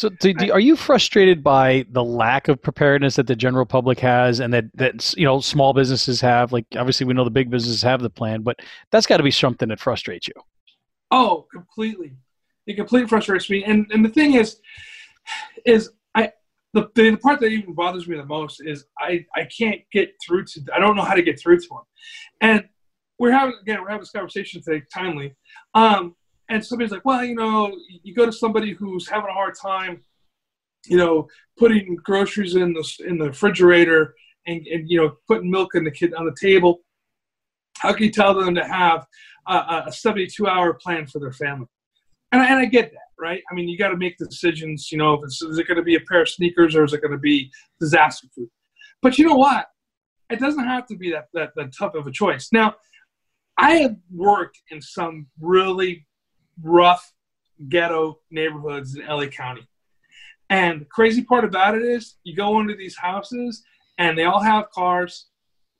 So, do, do, are you frustrated by the lack of preparedness that the general public has, and that that you know small businesses have? Like, obviously, we know the big businesses have the plan, but that's got to be something that frustrates you. Oh, completely. It completely frustrates me. And and the thing is, is I the the part that even bothers me the most is I I can't get through to I don't know how to get through to them. And we're having again we're having this conversation today timely. Um, and somebody's like, well, you know, you go to somebody who's having a hard time, you know, putting groceries in the in the refrigerator and, and you know putting milk in the kid on the table. How can you tell them to have a, a 72 hour plan for their family? And I, and I get that, right? I mean, you got to make decisions. You know, if it's, is it going to be a pair of sneakers or is it going to be disaster food? But you know what? It doesn't have to be that, that, that tough of a choice. Now, I have worked in some really rough ghetto neighborhoods in LA County. And the crazy part about it is you go into these houses and they all have cars,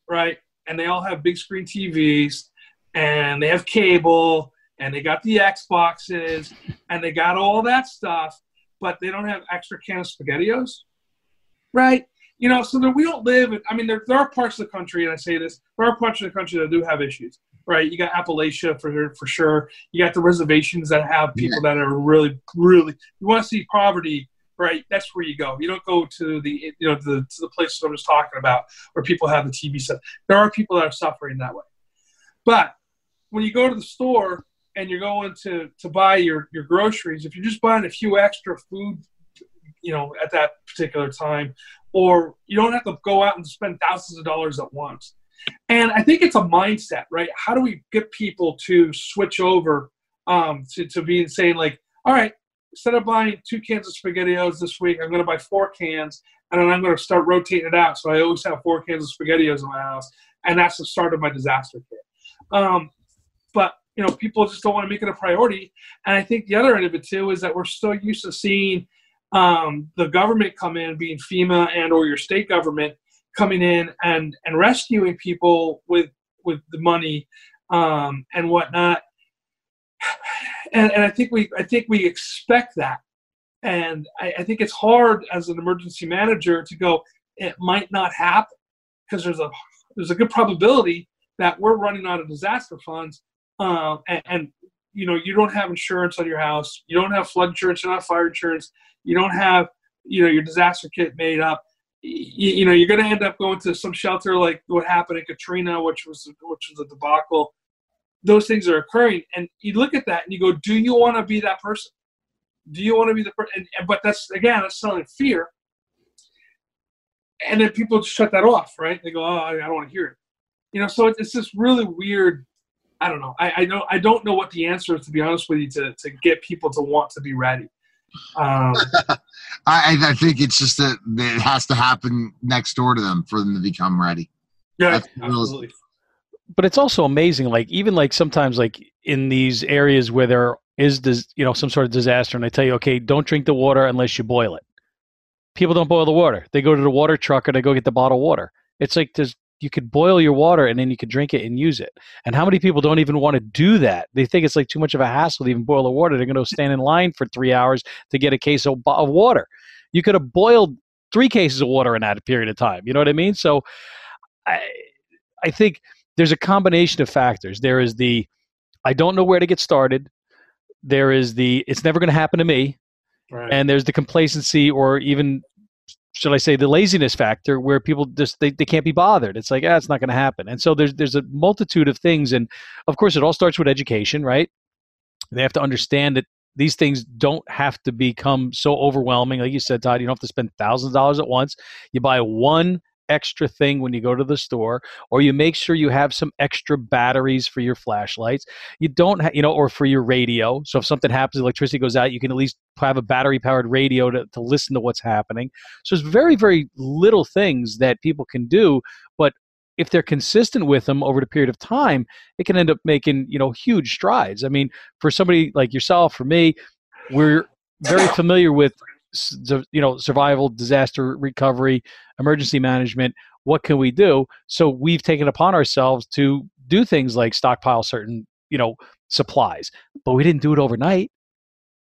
right? And they all have big screen TVs and they have cable and they got the Xboxes and they got all that stuff, but they don't have extra can of SpaghettiOs, right? You know, so that we don't live. In, I mean, there, there are parts of the country, and I say this, there are parts of the country that do have issues, right? You got Appalachia for for sure. You got the reservations that have people that are really, really. You want to see poverty, right? That's where you go. You don't go to the you know the to the places I was talking about where people have the TV set. There are people that are suffering that way, but when you go to the store and you're going to to buy your your groceries, if you're just buying a few extra food, you know, at that particular time, or you don't have to go out and spend thousands of dollars at once. And I think it's a mindset, right? How do we get people to switch over um, to, to being saying like, all right, instead of buying two cans of SpaghettiOs this week, I'm going to buy four cans, and then I'm going to start rotating it out. So I always have four cans of SpaghettiOs in my house, and that's the start of my disaster kit. Um, but you know, people just don't want to make it a priority. And I think the other end of it too is that we're so used to seeing um, the government come in, being FEMA and or your state government coming in and and rescuing people with with the money um, and whatnot. And, and I think we I think we expect that, and I, I think it's hard as an emergency manager to go. It might not happen because there's a there's a good probability that we're running out of disaster funds, uh, and, and you know you don't have insurance on your house, you don't have flood insurance, you don't have fire insurance, you don't have you know your disaster kit made up you, you know you're going to end up going to some shelter like what happened in katrina which was which was a debacle. Those things are occurring and you look at that and you go do you want to be that person? Do you want to be the person but that's again that's selling fear. And then people shut that off right? They go oh i, don't want to hear it. You know so it's, this really weird i don't know. I, I know i don't know what the answer is to be honest with you to, to get people to want to be ready um, I, I think it's just that it has to happen next door to them for them to become ready. Yeah, absolutely. But it's also amazing, like even like sometimes like in these areas where there is this, you know, some sort of disaster, and I tell you, okay, don't drink the water unless you boil it. People don't boil the water; they go to the water truck or they go get the bottled water. It's like there's you could boil your water and then you could drink it and use it. And how many people don't even want to do that? They think it's like too much of a hassle to even boil the water. They're going to stand in line for three hours to get a case of, of water. You could have boiled three cases of water in that period of time. You know what I mean? So I, I think there's a combination of factors. There is the, I don't know where to get started. There is the, it's never going to happen to me. Right. And there's the complacency or even should I say the laziness factor where people just they, they can't be bothered. It's like, ah, it's not going to happen. And so there's there's a multitude of things and of course it all starts with education, right? They have to understand that these things don't have to become so overwhelming. Like you said, Todd, you don't have to spend thousands of dollars at once. You buy one extra thing when you go to the store or you make sure you have some extra batteries for your flashlights. You don't ha- you know or for your radio. So if something happens electricity goes out you can at least have a battery powered radio to, to listen to what's happening. So it's very very little things that people can do but if they're consistent with them over the period of time it can end up making you know huge strides. I mean for somebody like yourself for me we're very familiar with you know survival disaster recovery emergency management what can we do? So we've taken upon ourselves to do things like stockpile certain you know supplies but we didn't do it overnight.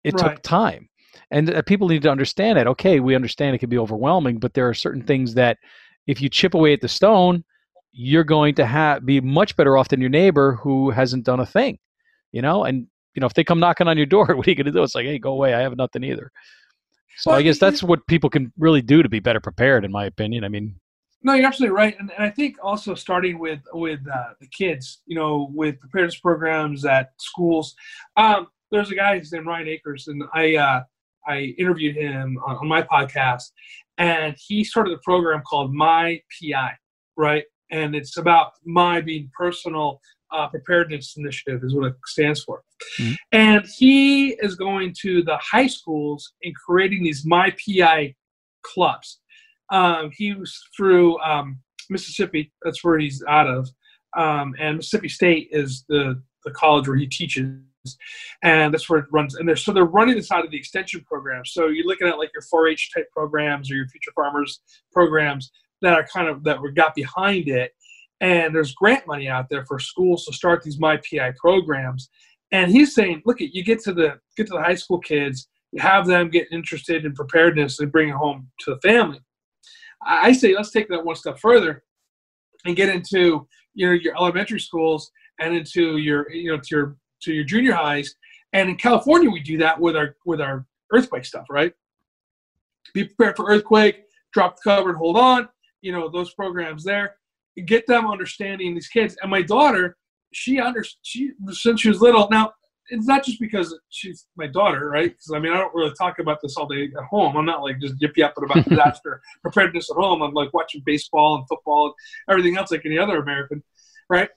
It right. took time. And uh, people need to understand it okay we understand it can be overwhelming but there are certain things that if you chip away at the stone you're going to have be much better off than your neighbor who hasn't done a thing you know? And you know if they come knocking on your door what are you going to do? It's like hey go away. I have nothing either so well, I guess that's what people can really do to be better prepared, in my opinion. I mean, no, you're absolutely right, and, and I think also starting with with uh, the kids, you know, with preparedness programs at schools. Um, there's a guy named Ryan Akers, and I uh, I interviewed him on, on my podcast, and he started a program called My PI, right? And it's about my being personal uh, preparedness initiative is what it stands for. Mm-hmm. And he is going to the high schools and creating these My PI clubs. Um, he was through um, Mississippi, that's where he's out of. Um, and Mississippi State is the, the college where he teaches. And that's where it runs. And they're, so they're running this out of the extension program. So you're looking at like your 4 H type programs or your future farmers programs that are kind of that were got behind it and there's grant money out there for schools to start these my pi programs. And he's saying look you get to the get to the high school kids you have them get interested in preparedness and bring it home to the family. I say let's take that one step further and get into you know your elementary schools and into your you know to your to your junior highs. And in california we do that with our with our earthquake stuff right? Be prepared for earthquake drop the cover and hold on you know those programs there get them understanding these kids. And my daughter, she under she since she was little. Now it's not just because she's my daughter, right? Because I mean, I don't really talk about this all day at home. I'm not like just yip yapping about disaster preparedness at home. I'm like watching baseball and football and everything else like any other American, right?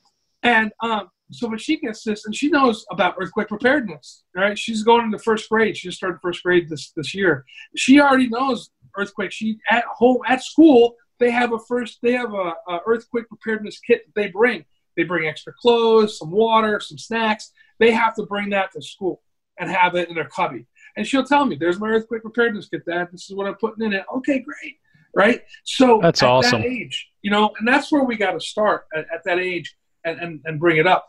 And um, so when she gets this, and she knows about earthquake preparedness, right? She's going into first grade. She just started first grade this this year. She already knows earthquake. She at home at school they have a first they have a, a, earthquake preparedness kit that they bring. They bring extra clothes some water some snacks. They have to bring that to school and have it in their cubby. And she'll tell me there's my earthquake preparedness kit dad. This is what i'm putting in it. Okay great right? So that's at awesome. that age you know and that's where we got to start at, at, that age and, and, and bring it up.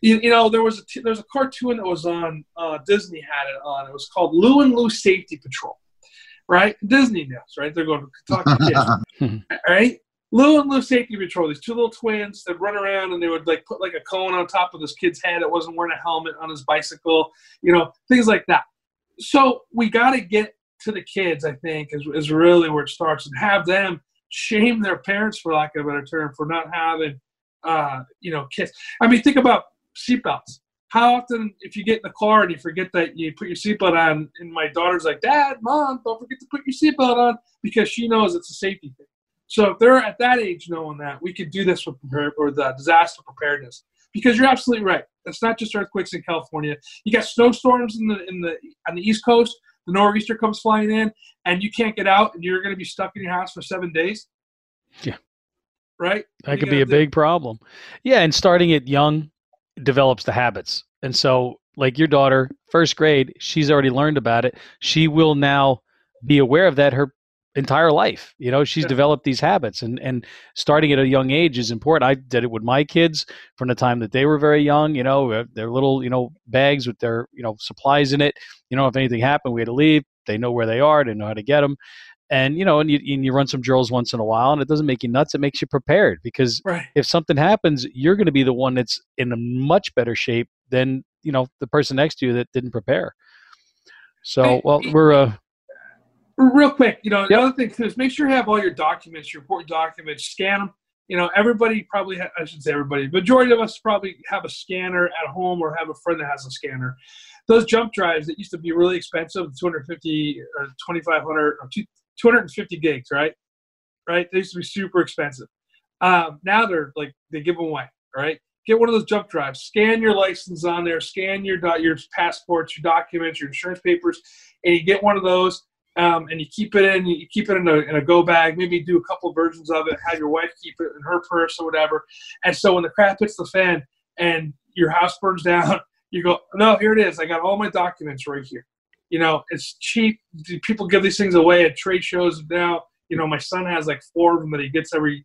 You, you know there was a t- there's a cartoon that was on uh, disney had it on. It was called lou and lou safety patrol right? Disney knows, right? They're going to talk to kids, right? Lou and Lou Safety Patrol, these two little twins that run around and they would like put like a cone on top of this kid's head that wasn't wearing a helmet on his bicycle, you know, things like that. So we got to get to the kids, I think, is, is really where it starts, and have them shame their parents, for lack of a better term, for not having, uh, you know, kids. I mean, think about seatbelts. How often, if you get in the car and you forget that you put your seatbelt on, and my daughter's like, "Dad, Mom, don't forget to put your seatbelt on," because she knows it's a safety thing. So if they're at that age knowing that, we could do this with or the disaster preparedness. Because you're absolutely right. It's not just earthquakes in California. You got snowstorms in the in the on the East Coast. The nor'easter comes flying in, and you can't get out, and you're going to be stuck in your house for seven days. Yeah. Right. That could be a big problem. Yeah, and starting it young develops the habits. And so, like your daughter, first grade, she's already learned about it. She will now be aware of that her entire life. You know, she's yeah. developed these habits and and starting at a young age is important. I did it with my kids from the time that they were very young, you know, their little, you know, bags with their, you know, supplies in it. You know, if anything happened, we had to leave. They know where they are, they know how to get them. And you know, and you, and you run some drills once in a while, and it doesn't make you nuts. It makes you prepared because right. if something happens, you're going to be the one that's in a much better shape than you know the person next to you that didn't prepare. So, well, we're uh, real quick, you know, the other thing too is make sure you have all your documents, your important documents, scan them. You know, everybody probably, ha- I should say everybody, majority of us probably have a scanner at home or have a friend that has a scanner. Those jump drives that used to be really expensive, 250 or 2500 or 250 gigs, right? Right? They used to be super expensive. Um, now they're like, they give them away, right? Get one of those jump drives, scan your license on there, scan your, your passports, your documents, your insurance papers, and you get one of those um, and you keep it in, you keep it in a, in a go bag, maybe do a couple versions of it, have your wife keep it in her purse or whatever. And so when the crap hits the fan and your house burns down, you go, no, here it is. I got all my documents right here. You know, it's cheap. People give these things away at trade shows now. You know, my son has like four of them that he gets every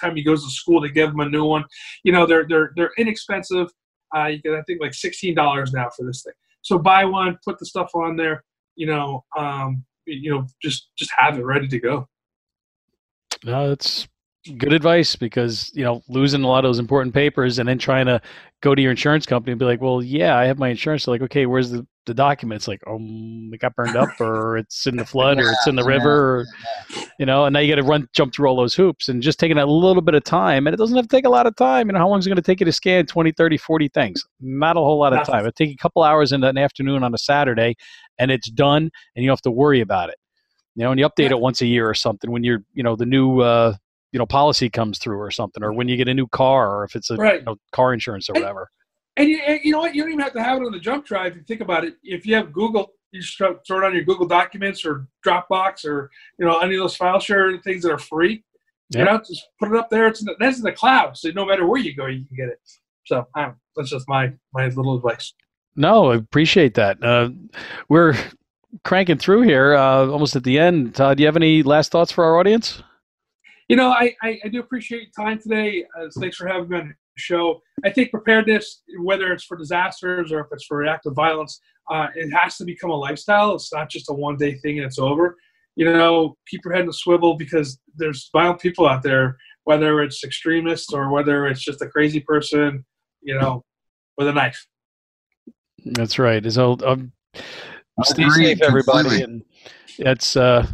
time he goes to school to give him a new one. You know, they're they're they're inexpensive. Uh, you get I think like sixteen dollars now for this thing. So buy one, put the stuff on there. You know, um, you know just just have it ready to go no that's good advice because you know losing a lot of those important papers and then trying to go to your insurance company and be like well yeah i have my insurance They're like okay where's the, the documents like oh it got burned up or it's in the flood or it's in the river or you know and now you got to run jump through all those hoops and just taking a little bit of time and it doesn't have to take a lot of time you know how long is it going to take you to scan 20 30 40 things? Not a whole lot of time. It take a couple hours in an afternoon on a saturday and it's done and you don't have to worry about it. You know and you update it once a year or something when you're you know the new uh you know policy comes through or something or when you get a new car or if it's a right. you know, car insurance or whatever and you, you know what you don't even have to have it on the jump drive if you think about it if you have google you just throw it on your google documents or dropbox or you know any of those file share things that are free yep. you know just put it up there it's in the, that's in the cloud so no matter where you go you can get it so um, that's just my my little advice no, I appreciate that. Uh, we're cranking through here, uh, almost at the end. Todd, do you have any last thoughts for our audience? You know, I, I, I do appreciate your time today. Uh, thanks for having me on show. I think preparedness, whether it's for disasters or if it's for reactive violence, uh, it has to become a lifestyle. It's not just a one day thing and it's over. You know, keep your head in the swivel because there's violent people out there, whether it's extremists or whether it's just a crazy person, you know, with a knife. That's right. So um, stay safe, everybody, and it's uh,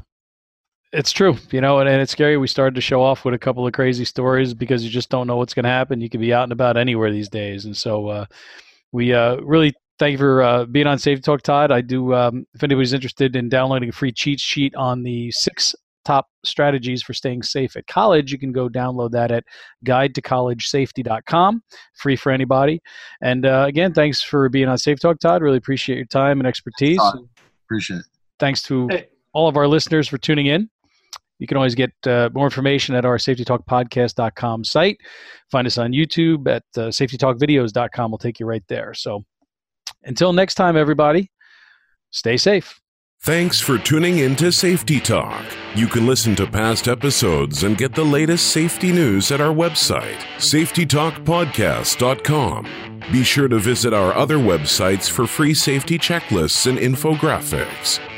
it's true, you know, and, and it's scary. We started to show off with a couple of crazy stories because you just don't know what's going to happen. You could be out and about anywhere these days, and so uh, we uh, really thank you for uh, being on Safety Talk, Todd. I do. Um, if anybody's interested in downloading a free cheat sheet on the six top strategies for staying safe at college, you can go download that at guidetocollegesafety.com, free for anybody. And uh, again, thanks for being on Safe Talk, Todd. Really appreciate your time and expertise. Appreciate it. Thanks to hey. all of our listeners for tuning in. You can always get uh, more information at our safetytalkpodcast.com site. Find us on YouTube at uh, safetytalkvideos.com. We'll take you right there. So until next time, everybody, stay safe. Thanks for tuning in to Safety Talk. You can listen to past episodes and get the latest safety news at our website, safetytalkpodcast.com. Be sure to visit our other websites for free safety checklists and infographics.